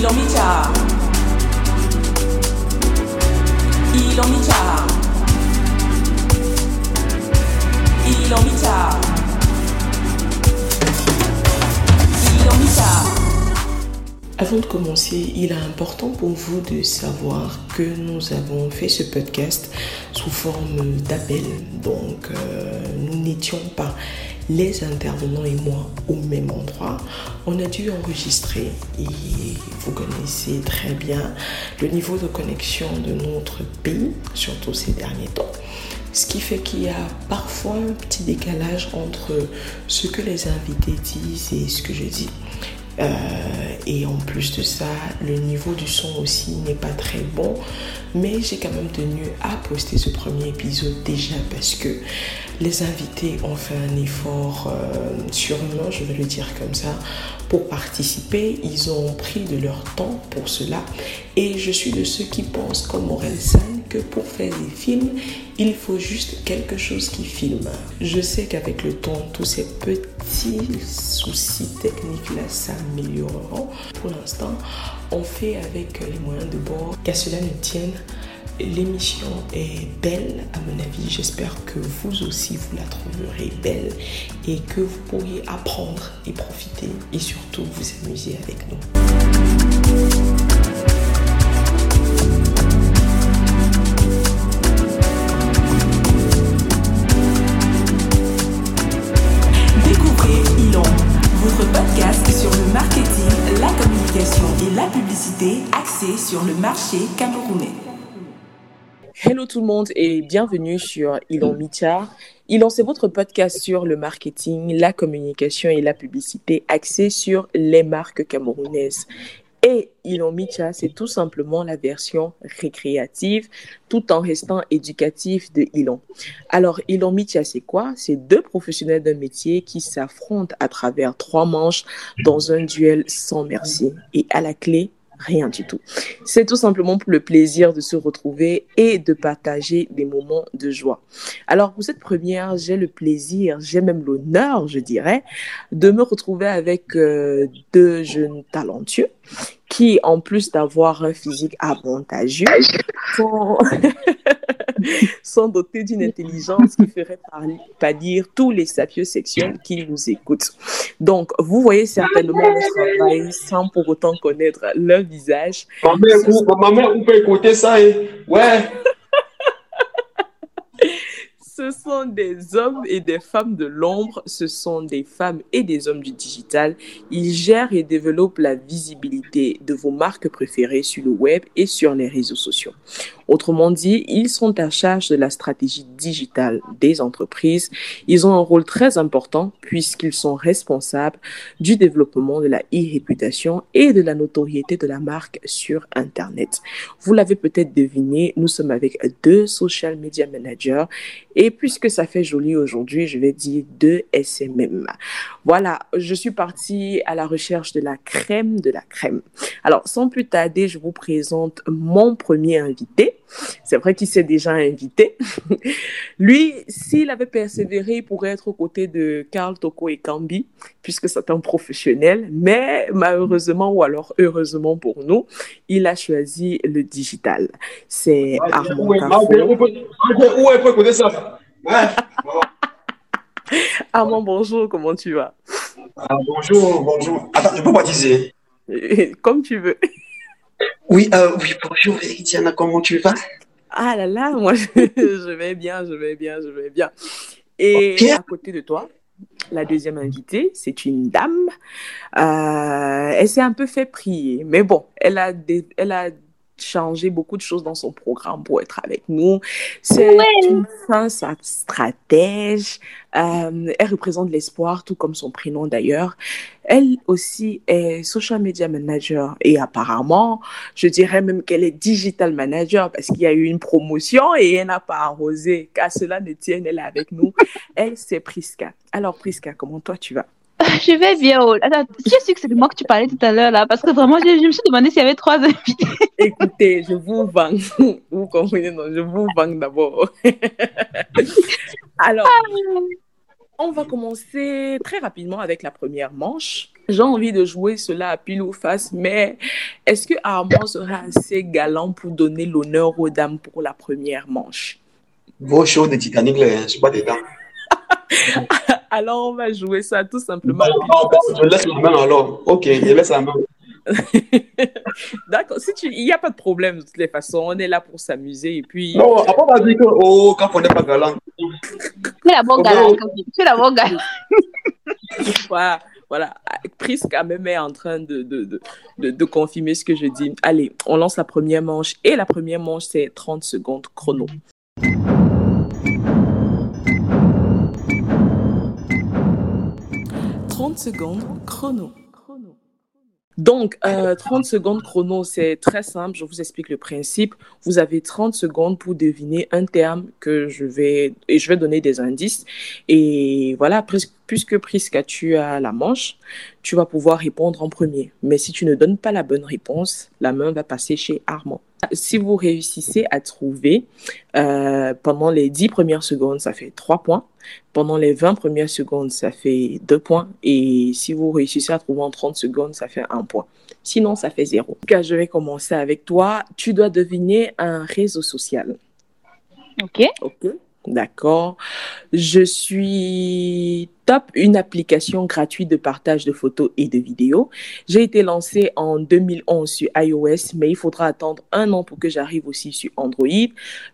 Ilomicha. Ilomicha. Ilomicha. Ilomicha. Avant de commencer, il est important pour vous de savoir que nous avons fait ce podcast sous forme d'appel. Donc, euh, nous n'étions pas les intervenants et moi au même endroit. On a dû enregistrer et vous connaissez très bien le niveau de connexion de notre pays, surtout ces derniers temps. Ce qui fait qu'il y a parfois un petit décalage entre ce que les invités disent et ce que je dis. Euh, et en plus de ça, le niveau du son aussi n'est pas très bon. Mais j'ai quand même tenu à poster ce premier épisode déjà parce que les invités ont fait un effort euh, je vais le dire comme ça, pour participer. Ils ont pris de leur temps pour cela. Et je suis de ceux qui pensent, comme Morel San, que pour faire des films, il faut juste quelque chose qui filme. Je sais qu'avec le temps, tous ces petits soucis techniques-là s'amélioreront. Pour l'instant, on fait avec les moyens de bord. Qu'à cela ne tienne, l'émission est belle à mon avis. J'espère que vous aussi vous la trouverez belle et que vous pourriez apprendre et profiter et surtout vous amuser avec nous. Publicité axée sur le marché camerounais. Hello tout le monde et bienvenue sur Ilon Micha. Ilon, c'est votre podcast sur le marketing, la communication et la publicité axée sur les marques camerounaises. Et Ilon Micha, c'est tout simplement la version récréative tout en restant éducatif de Ilon. Alors, Ilon Micha, c'est quoi? C'est deux professionnels d'un métier qui s'affrontent à travers trois manches dans un duel sans merci. Et à la clé, rien du tout. C'est tout simplement pour le plaisir de se retrouver et de partager des moments de joie. Alors pour cette première, j'ai le plaisir, j'ai même l'honneur, je dirais, de me retrouver avec euh, deux jeunes talentueux qui, en plus d'avoir un physique avantageux, sont, sont dotés d'une intelligence qui ferait pâlir tous les sapieux sexuels qui nous écoutent. Donc, vous voyez certainement le travail sans pour autant connaître leur visage. Maman, vous, maman, vous pouvez écouter ça, et... ouais. Ce sont des hommes et des femmes de l'ombre, ce sont des femmes et des hommes du digital. Ils gèrent et développent la visibilité de vos marques préférées sur le web et sur les réseaux sociaux. Autrement dit, ils sont à charge de la stratégie digitale des entreprises. Ils ont un rôle très important puisqu'ils sont responsables du développement de la e-réputation et de la notoriété de la marque sur Internet. Vous l'avez peut-être deviné, nous sommes avec deux social media managers et puisque ça fait joli aujourd'hui, je vais dire deux SMM. Voilà, je suis partie à la recherche de la crème de la crème. Alors, sans plus tarder, je vous présente mon premier invité. C'est vrai qu'il s'est déjà invité. Lui, s'il avait persévéré, il pourrait être aux côtés de Carl Toko et Kambi, puisque c'est un professionnel. Mais malheureusement, ou alors heureusement pour nous, il a choisi le digital. C'est Armand Où est- Cafo. Armand, bonjour, comment tu vas? Ah, bonjour, bonjour. Attends, je peux baptiser. Comme tu veux. Oui, euh, oui, bonjour, Diana, comment tu vas? Ah là là, moi, je, je vais bien, je vais bien, je vais bien. Et à côté de toi, la deuxième invitée, c'est une dame. Euh, elle s'est un peu fait prier, mais bon, elle a, des- elle a changé beaucoup de choses dans son programme pour être avec nous. C'est une femme stratège. Euh, elle représente l'espoir, tout comme son prénom d'ailleurs. Elle aussi est social media manager et apparemment, je dirais même qu'elle est digital manager parce qu'il y a eu une promotion et elle n'a pas arrosé. Qu'à cela ne tienne, elle est avec nous. Elle, c'est Priska. Alors, Priska, comment toi tu vas? Je vais bien. oh. Attends, qui est sûr que c'est de moi que tu parlais tout à l'heure là? Parce que vraiment, je, je me suis demandé s'il y avait trois invités. Écoutez, je vous vends. Vous comprenez, non, je vous vends d'abord. Alors, on va commencer très rapidement avec la première manche. j'ai envie de jouer cela à pile ou face, mais est-ce que Armand sera assez galant pour donner l'honneur aux dames pour la première manche? Vos shows de Titanic, là, je suis pas dedans. Alors, on va jouer ça tout simplement. je laisse la main alors. Ok, je laisse la main. D'accord, si tu... il n'y a pas de problème de toutes les façons, on est là pour s'amuser et puis. Non, après on va dire que oh, quand on n'est pas galant. C'est la bonne galant. C'est la bonne galant. voilà, voilà. Prisca même est en train de, de, de, de, confirmer ce que je dis. Allez, on lance la première manche et la première manche c'est 30 secondes chrono. 30 secondes chrono. Donc, 30 secondes chrono, c'est très simple. Je vous explique le principe. Vous avez 30 secondes pour deviner un terme que je vais, et je vais donner des indices. Et voilà, puisque Prisca, tu as la manche, tu vas pouvoir répondre en premier. Mais si tu ne donnes pas la bonne réponse, la main va passer chez Armand. Si vous réussissez à trouver euh, pendant les 10 premières secondes, ça fait 3 points. Pendant les 20 premières secondes, ça fait 2 points. Et si vous réussissez à trouver en 30 secondes, ça fait 1 point. Sinon, ça fait 0. Je vais commencer avec toi. Tu dois deviner un réseau social. OK. OK. D'accord. Je suis Top, une application gratuite de partage de photos et de vidéos. J'ai été lancée en 2011 sur iOS, mais il faudra attendre un an pour que j'arrive aussi sur Android.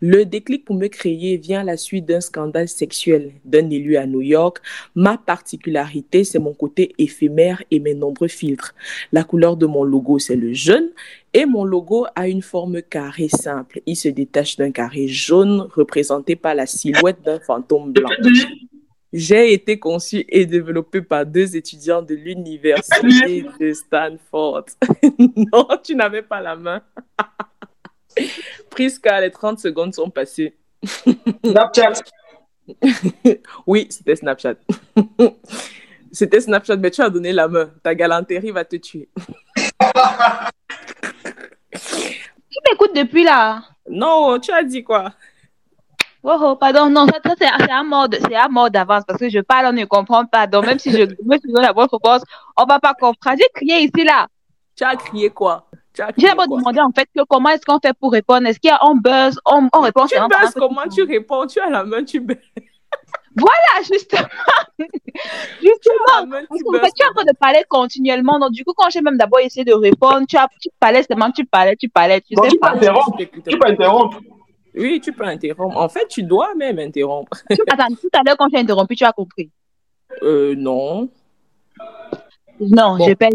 Le déclic pour me créer vient à la suite d'un scandale sexuel d'un élu à New York. Ma particularité, c'est mon côté éphémère et mes nombreux filtres. La couleur de mon logo, c'est le jaune et mon logo a une forme carrée simple. Il se détache d'un carré jaune représenté par la silhouette d'un fantôme blanc. J'ai été conçu et développé par deux étudiants de l'université de Stanford. non, tu n'avais pas la main. Prisca, les 30 secondes sont passées. Snapchat. oui, c'était Snapchat. c'était Snapchat, mais tu as donné la main. Ta galanterie va te tuer. tu m'écoutes depuis là Non, tu as dit quoi? Oh, oh, pardon, non, ça, c'est à mode, c'est à mode d'avance parce que je parle, on ne comprend pas. Donc, même si je me suis la bonne réponse, on ne va pas comprendre. J'ai crié ici, là. Tu as crié quoi? J'ai d'abord demandé en fait que comment est-ce qu'on fait pour répondre? Est-ce qu'il y a un buzz? On, on répond Tu buzzes, comment tu réponds? Tu as la main, tu buzzes. Voilà, justement. justement. Tu, en fait, tu es en train de parler continuellement. Donc, du coup, quand j'ai même d'abord essayé de répondre, tu, as, tu parlais seulement, tu parlais, tu parlais. Tu, sais tu peux interrompre. Tu peux interrompre. Oui, tu peux interrompre. En fait, tu dois même interrompre. Attends, tout à l'heure, quand as interrompu, tu as compris? Euh, non. Non, je pas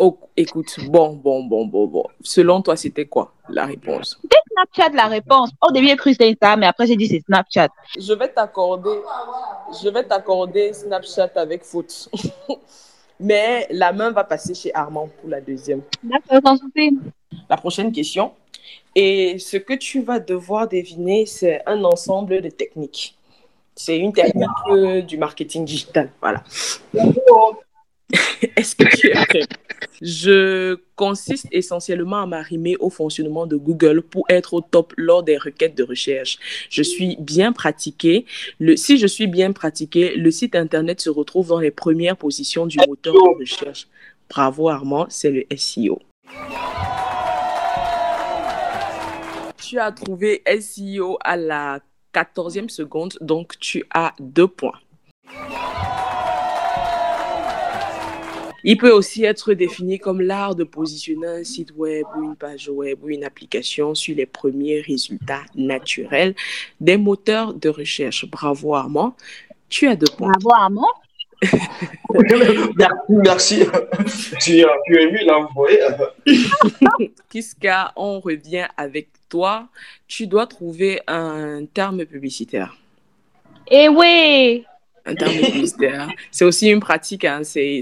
Oh, écoute, bon, bon, bon, bon, bon. Selon toi, c'était quoi la réponse? C'était Snapchat la réponse. Au début, j'ai cru que c'était ça, mais après, j'ai dit c'est Snapchat. Je vais t'accorder, je vais t'accorder Snapchat avec foot. mais la main va passer chez Armand pour la deuxième. D'accord, La prochaine question. Et ce que tu vas devoir deviner, c'est un ensemble de techniques. C'est une technique euh, du marketing digital. Voilà. Est-ce que tu es prêt? Je consiste essentiellement à m'arrimer au fonctionnement de Google pour être au top lors des requêtes de recherche. Je suis bien pratiqué. Le, si je suis bien pratiqué, le site internet se retrouve dans les premières positions du moteur de recherche. Bravo Armand, c'est le SEO. Tu as trouvé SEO à la 14e seconde, donc tu as deux points. Il peut aussi être défini comme l'art de positionner un site web ou une page web ou une application sur les premiers résultats naturels des moteurs de recherche. Bravo Armand. Tu as deux points. Bravo Armand. merci, Tu, as aimé l'envoyer. Puisqu'on revient avec toi, tu dois trouver un terme publicitaire. Eh oui! Un terme publicitaire. C'est aussi une pratique, hein. c'est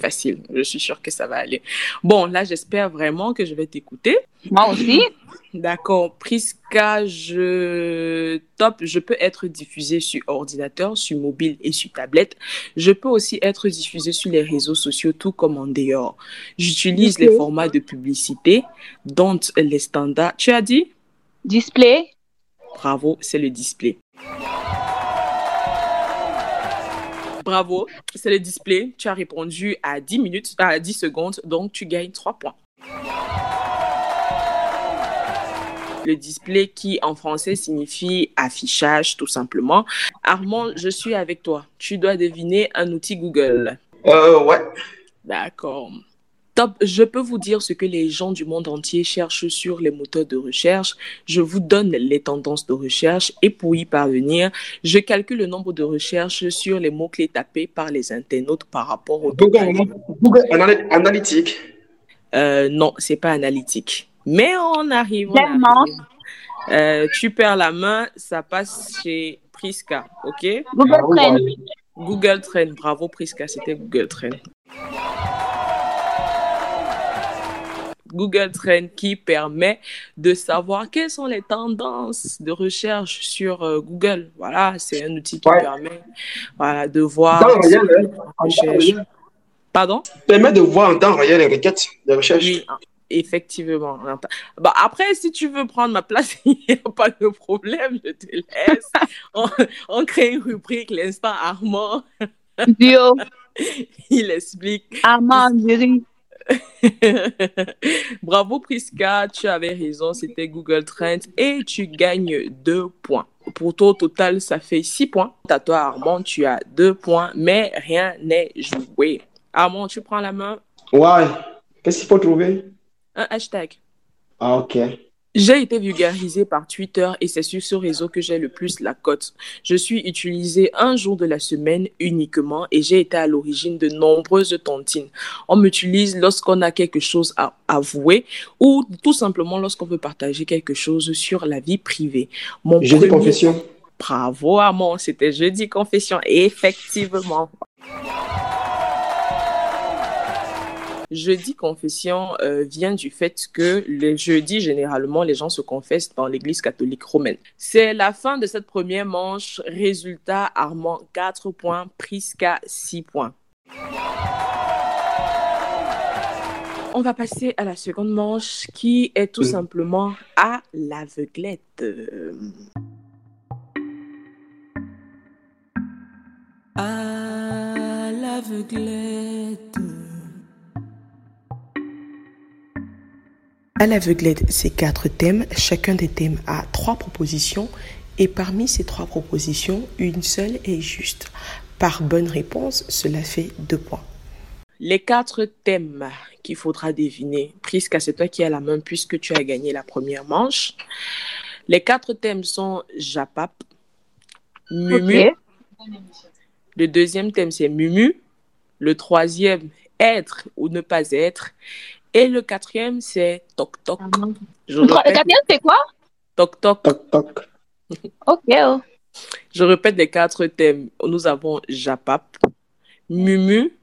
facile. Je suis sûre que ça va aller. Bon, là, j'espère vraiment que je vais t'écouter. Moi aussi. D'accord. Prisca, je top, je peux être diffusé sur ordinateur, sur mobile et sur tablette. Je peux aussi être diffusé sur les réseaux sociaux, tout comme en dehors. J'utilise les formats de publicité, dont les standards. Tu as dit? Display. Bravo, c'est le display. Bravo, c'est le display. Tu as répondu à 10 minutes, à 10 secondes, donc tu gagnes 3 points. Le display qui en français signifie affichage tout simplement. Armand, je suis avec toi. Tu dois deviner un outil Google. Euh, ouais. D'accord. Top, je peux vous dire ce que les gens du monde entier cherchent sur les moteurs de recherche. Je vous donne les tendances de recherche et pour y parvenir, je calcule le nombre de recherches sur les mots-clés tapés par les internautes par rapport au Google, Google Analy- Analytics. Euh, non, c'est pas analytique. Mais on arrive. on Clairement. arrive. Euh, tu perds la main, ça passe chez Priska, ok? Google Ah. Trends. Google Trend, bravo Priska, c'était Google Trend. Google Trend qui permet de savoir quelles sont les tendances de recherche sur euh, Google. Voilà, c'est un outil qui Ouais. permet voilà, de voir. Temps réel, hein. En temps recherches- réel. Pardon? Permet de voir en temps réel les requêtes de recherche. Oui, effectivement. Bah, après, si tu veux prendre ma place, il n'y a pas de problème, je te laisse. on, on crée une rubrique, l'instant Armand, Duo. il explique. Armand. Bravo Priska, tu avais raison, c'était Google Trends et tu gagnes deux points. Pour toi, au total, ça fait six points. À toi, Armand, tu as deux points, mais rien n'est joué. Armand, tu prends la main. Ouais. Qu'est-ce qu'il faut trouver? Un hashtag. Ah, ok. J'ai été vulgarisé par Twitter et c'est sur ce réseau que j'ai le plus la cote. Je suis utilisé un jour de la semaine uniquement et j'ai été à l'origine de nombreuses tontines. On m'utilise lorsqu'on a quelque chose à avouer ou tout simplement lorsqu'on veut partager quelque chose sur la vie privée. Mon Jeudi premier- confession. Bravo Armand, c'était jeudi confession. Effectivement. Jeudi confession euh, vient du fait que les jeudis, généralement, les gens se confessent dans l'église catholique romaine. C'est la fin de cette première manche. Résultat, Armand 4 points, Prisca 6 points. On va passer à la seconde manche qui est tout Mm. simplement à l'aveuglette. Euh, À l'aveuglette. À l'aveuglette, c'est quatre thèmes. Chacun des thèmes a trois propositions. Et parmi ces trois propositions, une seule est juste. Par bonne réponse, cela fait deux points. Les quatre thèmes qu'il faudra deviner. Prisca, c'est toi qui as la main puisque tu as gagné la première manche. Les quatre thèmes sont Japap, Mumu. Le deuxième thème, c'est Mumu. Le troisième, être ou ne pas être. Et le quatrième, c'est Toc Toc. Je Le répète, quatrième, c'est quoi? Toc Toc. Toc, toc. Ok. oh. Je répète les quatre thèmes. Nous avons Japap, Mumu,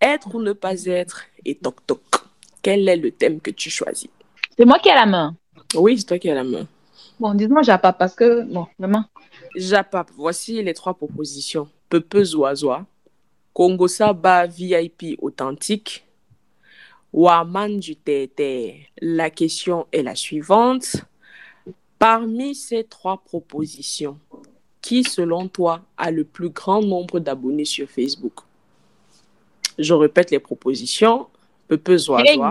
être ou ne pas être et Toc Toc. Quel est le thème que tu choisis? C'est moi qui ai la main. Oui, c'est toi qui as la main. Bon, dis-moi, j'ai pas parce que, bon, vraiment. Japap, voici les trois propositions. Pepe Zoazoa, Congo Saba VIP authentique, Waman du Tété. La question est la suivante. Parmi ces trois propositions, qui selon toi a le plus grand nombre d'abonnés sur Facebook? Je répète les propositions. Pepe Zoazoa,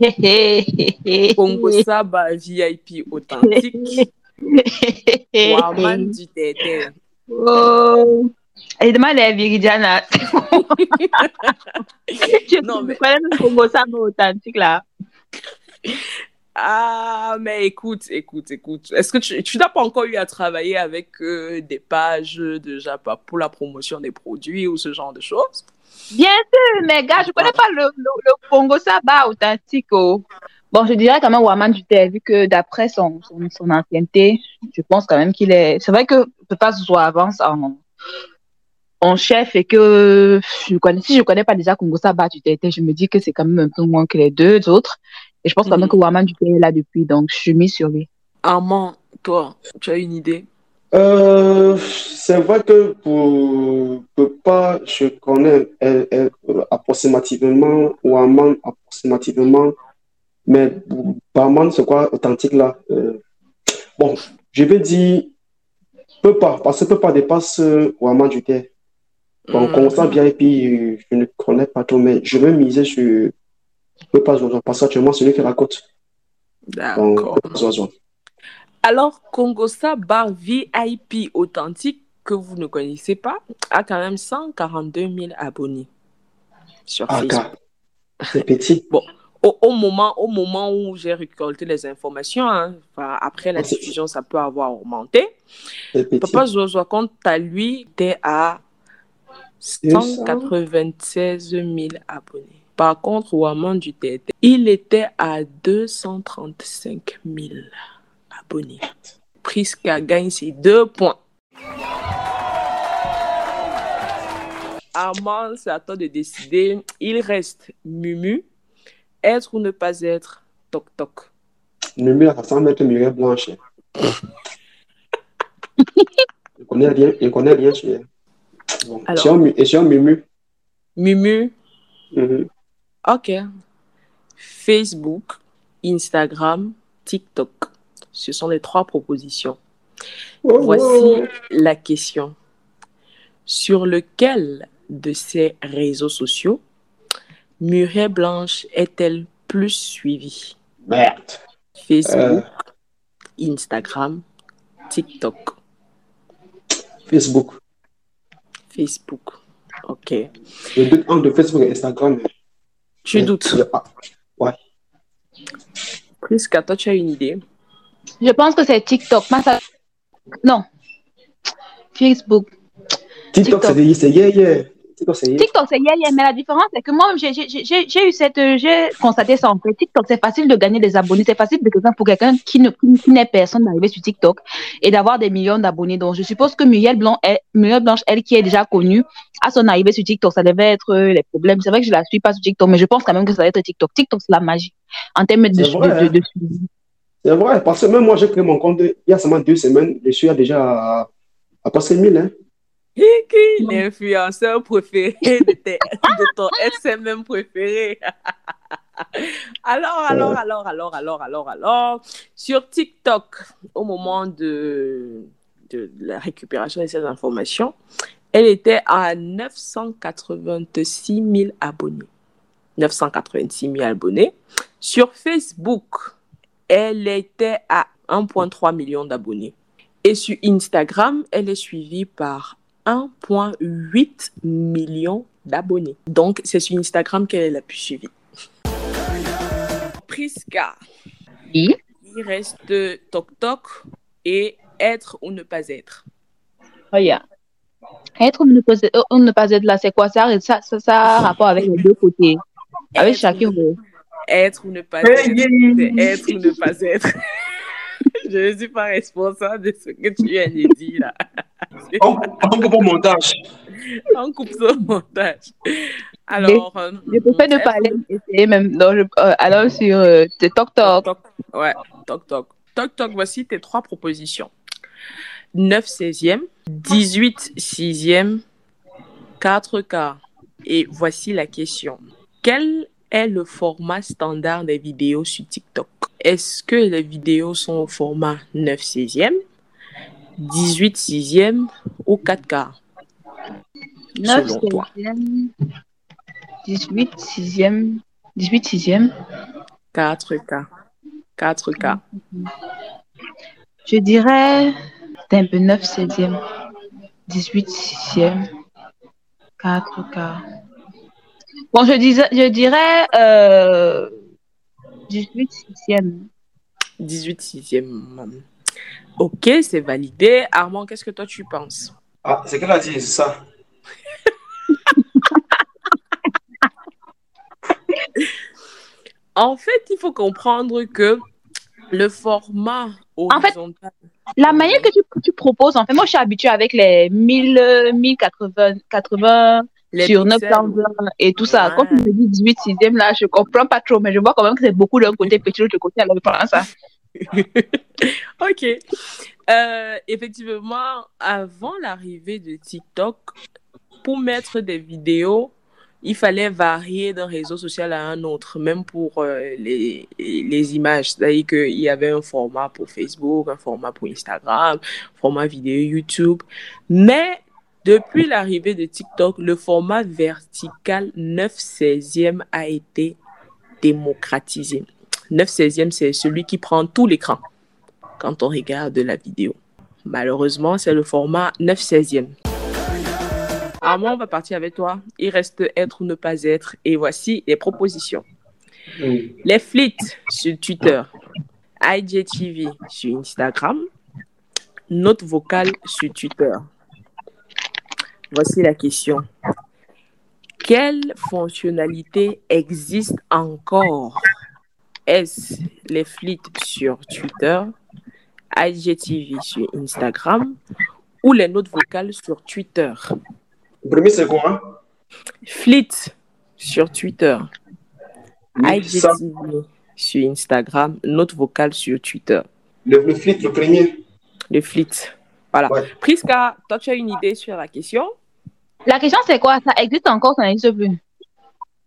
Congo Saba VIP authentique, Waman du Tété. Oh. Et demande à Viridiana. Je Non, mais- connais le Congo ça authentique là. Ah, mais écoute, écoute, écoute. Est-ce que tu, tu n'as pas encore eu à travailler avec euh, des pages de Japa pour la promotion des produits ou ce genre de choses? Bien sûr, mais gars, je connais pas le, le, le Congo Saba authentique. Oh. Bon, je dirais quand même Waman Duté, vu que d'après son, son, son ancienneté, je pense quand même qu'il est. C'est vrai que Pepa soit avance en, en chef et que je connais, si je connais pas déjà Congo Saba Duté, je me dis que c'est quand même un peu moins que les deux autres. Et je pense quand Mhm. même que Waman Duté est là depuis, donc je suis mise sur lui. Armand, toi, tu as une idée? Euh, c'est vrai que pour, pour pas, je connais euh, euh, approximativement, ou Aman approximativement, mais pour Barman, c'est quoi authentique là? Euh, bon, je vais dire, peut pas, parce que peut pas dépasse Waman du Bon, Mhm. Constant VIP, euh, je ne connais pas trop, mais je vais miser sur le pas Zozo, parce qu'actuellement, c'est lui qui raconte. D'accord. Alors, Congosa Bar VIP authentique, que vous ne connaissez pas, a quand même 142 000 abonnés sur Ah, Facebook. c'est petit. Au, au moment, au moment où j'ai récolté les informations, hein, enfin, après la Ah, diffusion, ça peut avoir augmenté. Papa Zozo, quant à lui, était à 196 000 abonnés. Par contre, Waman du il était à 235 000 abonnés. Priska gagne ses deux points. Armand, c'est à toi de décider. Il reste Mumu, être ou ne pas être Toc Toc. Mumu, ça semble être Muriel Blanche. Je connais rien, je connais rien elle. Alors. Sur Mumu, Mumu, mhm. ok. Facebook, Instagram, TikTok. Ce sont les trois propositions. Oh, Voici oh. la question. Sur lequel de ces réseaux sociaux Muriel Blanche est-elle plus suivie? Merde. Facebook, Instagram, TikTok, Facebook. Facebook. Ok. Le doute entre Facebook et Instagram. Tu mais- doutes. pas- Prisca, toi, tu as une idée? Je pense que c'est TikTok. Non. Facebook. TikTok, TikTok. c'est c'est yeah, yeah. TikTok, c'est. TikTok, c'est yeah, yeah, mais la différence, c'est que moi, j'ai eu cette, euh, j'ai constaté ça en fait. TikTok, c'est facile de gagner des abonnés, c'est facile de quelqu'un pour quelqu'un qui ne, qui n'est personne d'arriver sur TikTok et d'avoir des millions d'abonnés. Donc, je suppose que Muriel Blanc, elle, Muriel Blanche, elle qui est déjà connue, à son arrivée sur TikTok, ça devait être euh, les problèmes. C'est vrai que je la suis pas sur TikTok, mais je pense quand même que ça va être TikTok. TikTok, c'est la magie en termes de, vrai, de- hein. de. C'est vrai, parce que même moi, j'ai créé mon compte il y a seulement deux semaines. Je suis déjà à, à passer 1000. Hein. Qui l'influenceur préféré de, tes- de ton SMM préféré? Alors, alors, alors, alors, alors, alors, alors, sur TikTok, au moment de, de la récupération de ces informations, elle était à 986 000 abonnés. 986 000 abonnés. Sur Facebook, elle était à 1,3 million d'abonnés. Et sur Instagram, elle est suivie par 1,8 million d'abonnés. Donc, c'est sur Instagram qu'elle est la plus suivie. Priska. Oui. Il reste Tok Tok et être ou ne pas être. Regarde. Être ou ne pas être, ou ne pas être là, c'est quoi? Ça, ça, ça, ça a rapport avec les deux côtés. Avec Être chacun. ou Être ou ne pas être. Être ou ne pas être. Je ne suis pas responsable de ce que tu viens de dire là. On, on coupe au montage. On coupe au montage. Alors, euh, Je préfère ne être pas aller essayer même. Non, je, euh, alors sur euh, TikTok. Toc, toc. Ouais, toc toc. Toc toc, voici tes trois propositions. 9 16e, 18 6e, 4 quarts. Et voici la question. Quel est le format standard des vidéos sur TikTok? Est-ce que les vidéos sont au format 9 16e, 18 6e ou 4 quarts 9, selon toi 16e, 18, 6e, 18, 6e. 4 quarts. 4 quarts. Je dirais, c'est un peu 9, 16e, 18, 6e, 4 quarts. Bon, je, disais, je dirais euh, 18, 6e. 18 6e. Ok, c'est validé. Armand, qu'est-ce que toi tu penses? Ah, c'est qu'elle a dit, c'est ça. En fait, il faut comprendre que le format fait, horizontal. La manière que tu, tu proposes, en fait, moi, je suis habituée avec les 1000, euh, 1080, 80 les sur pixels, 920 et tout ça. Quand tu me dis 18, 6e, là, je comprends pas trop, mais je vois quand même que c'est beaucoup d'un côté, petit de l'autre côté, alors je ça. ok. Euh, effectivement, avant l'arrivée de TikTok, pour mettre des vidéos, il fallait varier d'un réseau social à un autre, même pour euh, les, les images. C'est-à-dire qu'il y avait un format pour Facebook, un format pour Instagram, un format vidéo YouTube. Mais Depuis l'arrivée de TikTok, le format vertical 9 16e a été démocratisé. 9 16e, c'est celui qui prend tout l'écran quand on regarde la vidéo. Malheureusement, c'est le format 9 16e. Armand, on va partir avec toi. Il reste être ou ne pas être. Et voici les propositions. Les flits sur Twitter, IGTV sur Instagram, note vocale sur Twitter. Voici la question. Quelle fonctionnalité existe encore? Est-ce les flits sur Twitter, IGTV sur Instagram ou les notes vocales sur Twitter? Le premier, c'est quoi Flit sur Twitter, Oui, ça. IGTV sur Instagram, note vocale sur Twitter. Le, le flit, le premier. Le flit. Voilà. Ouais. Priska, toi, tu as une idée sur la question? La question, c'est quoi? Ça existe encore, ça n'existe plus.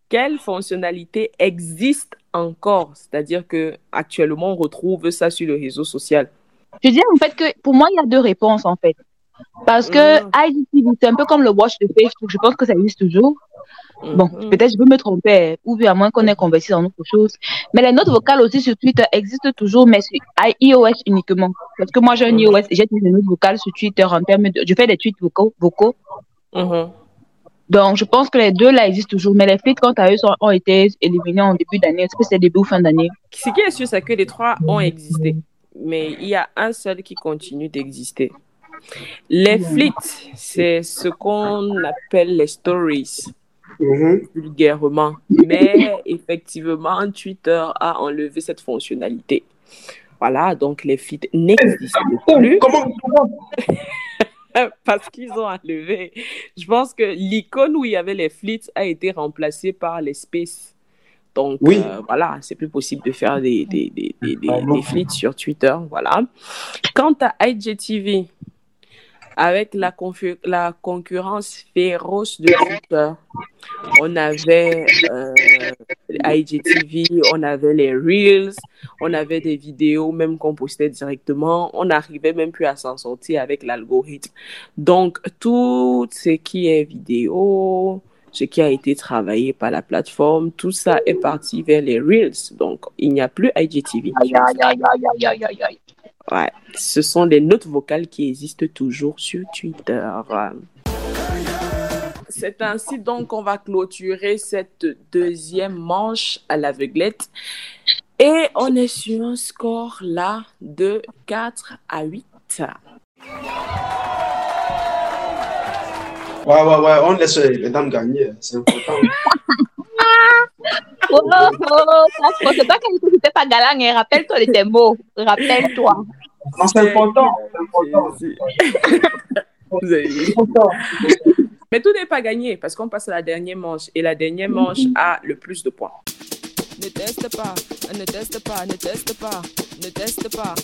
Quelle fonctionnalité existe encore? C'est-à-dire que actuellement, on retrouve ça sur le réseau social. Je dis en fait que pour moi, il y a deux réponses en fait. Parce que Mm. IGTV, c'est un peu comme le watch de Facebook. Je pense que ça existe toujours. Bon, Mhm. peut-être je peux me tromper, ou bien à moins qu'on ait conversé dans autre chose. Mais les notes vocales aussi sur Twitter existent toujours, mais sur iOS uniquement. Parce que moi, j'ai un iOS et j'ai des notes vocales sur Twitter en termes de. Je fais des tweets vocaux. vocaux. Mhm. Donc, je pense que les deux là existent toujours. Mais les flits, quant à eux, sont- ont été éliminés en début d'année. Est-ce que c'est début ou fin d'année? Ce qui est sûr, c'est que les trois ont existé. Mais il y a un seul qui continue d'exister. Les flits, c'est ce qu'on appelle les stories. Mhm. vulgairement. Mais effectivement, Twitter a enlevé cette fonctionnalité. Voilà, donc les feeds n'existent plus Comment, comment? parce qu'ils ont enlevé. Je pense que l'icône où il y avait les flits a été remplacée par les spaces. Donc Oui. euh, voilà, c'est plus possible de faire des, des, des, des, des- Ah flits sur Twitter. Voilà. Quant à IGTV, avec la, concurrence féroce de Twitter, on avait euh, IGTV, on avait les Reels, on avait des vidéos même qu'on postait directement, on n'arrivait même plus à s'en sortir avec l'algorithme. Donc, tout ce qui est vidéo, ce qui a été travaillé par la plateforme, tout ça est parti vers les Reels. Donc, il n'y a plus IGTV. Aïe, aïe, aïe, Ouais, ce sont les notes vocales qui existent toujours sur Twitter. C'est ainsi donc qu'on va clôturer cette deuxième manche à l'aveuglette. Et on est sur un score là de 4 à 8. Ouais, ouais, ouais, on laisse les dames gagner, c'est important. Oh, oh, oh, c'est pas que tu n'étais pas galant, hein. rappelle-toi de tes mots. Rappelle-toi. Non, c'est important. C'est important. Mais tout n'est pas gagné parce qu'on passe à la dernière manche et la dernière manche a le plus de points. Ne teste pas, ne teste pas, ne teste pas, ne teste pas.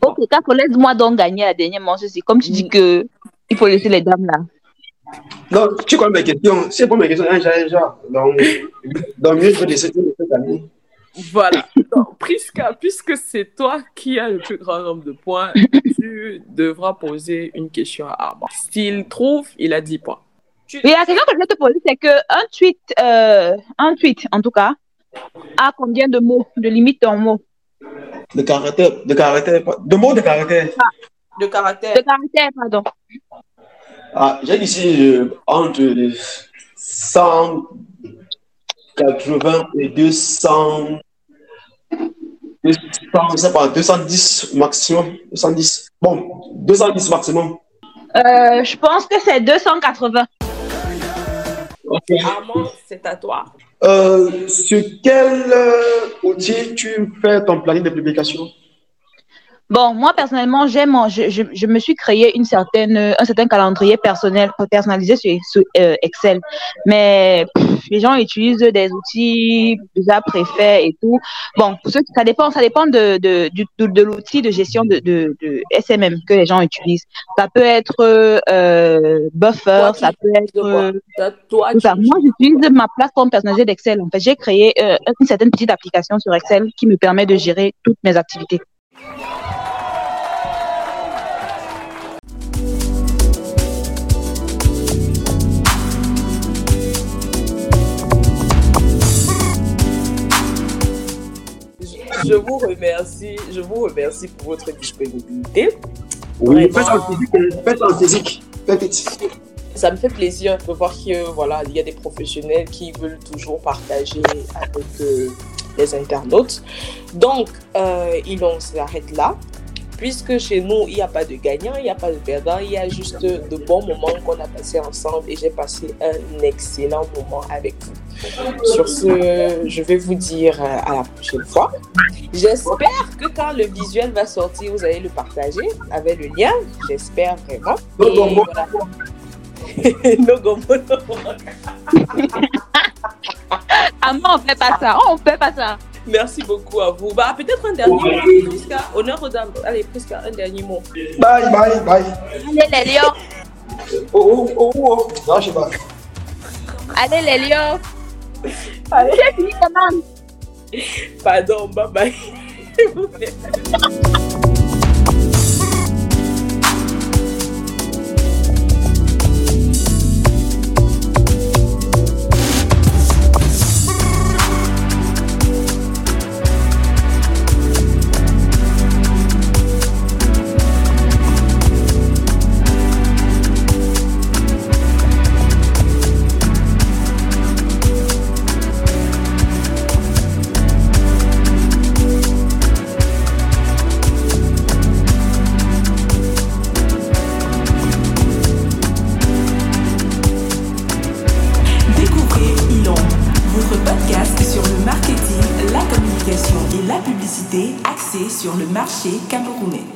Ok, Kako, laisse-moi donc gagner la dernière manche aussi. Comme tu dis que il faut laisser les dames là. Non, tu connais mes questions? C'est pas mes questions, hein, j'ai déjà. Donc, donc mieux, je vais laisser laisser gagner. Voilà. Donc, Priska, puisque c'est toi qui as le plus grand nombre de points, tu devras poser une question à Armand. S'il trouve, il a 10 points. Tu- Mais la question que je vais te poser, c'est que un tweet, euh, un tweet en tout cas, a combien de mots, de limite en mots? De caractère, de caractère, pas- de mots de caractère. De caractère. De caractères, pardon. Ah, j'ai ici euh, entre les 180 et 200, 200, je sais pas, 210 maximum. 210. Bon, 210 maximum. Euh, je pense que c'est 280. Ok. Armand, c'est à toi. Euh, sur quel euh, outil tu fais ton planning de publication? Bon, moi personnellement, j'aime, je, je, je me suis créé une certaine, un certain calendrier personnel, personnalisé sur, sur, euh, Excel. Mais pff, les gens utilisent des outils déjà préfaits et tout. Bon, pour ceux, ça dépend, ça dépend de, de, de, de l'outil de gestion de, de, de SMM que les gens utilisent. Ça peut être euh, Buffer, ça peut être euh, Toi, tout ça. Moi, j'utilise ma plateforme personnalisée d'Excel. En fait, j'ai créé euh, une certaine petite application sur Excel qui me permet de gérer toutes mes activités. je vous remercie. Je vous remercie pour votre disponibilité. Oui, faites en physique, faites en physique. Faites. Ça me fait plaisir de voir que voilà, il y a des professionnels qui veulent toujours partager avec euh, les internautes. Donc, euh, il on s'arrête là. Puisque chez nous, il n'y a pas de gagnant, il n'y a pas de perdant, il y a juste de bons moments qu'on a passés ensemble et j'ai passé un excellent moment avec vous. Sur ce, je vais vous dire euh, à la prochaine fois. J'espère que quand le visuel va sortir, vous allez le partager avec le lien. J'espère vraiment. Et voilà. No gombo, no. Ah non, on fait pas ça. Oh, on fait pas ça. Merci beaucoup à vous. Bah, peut-être un dernier mot, Prisca. Honneur aux dames. Allez, Prisca, un dernier mot. Bye, bye, bye. Allez les lions. Oh, oh, oh, oh. Non, je sais pas. Allez les lions. J'ai fini comment Pardon, bye bye. marché camerounais.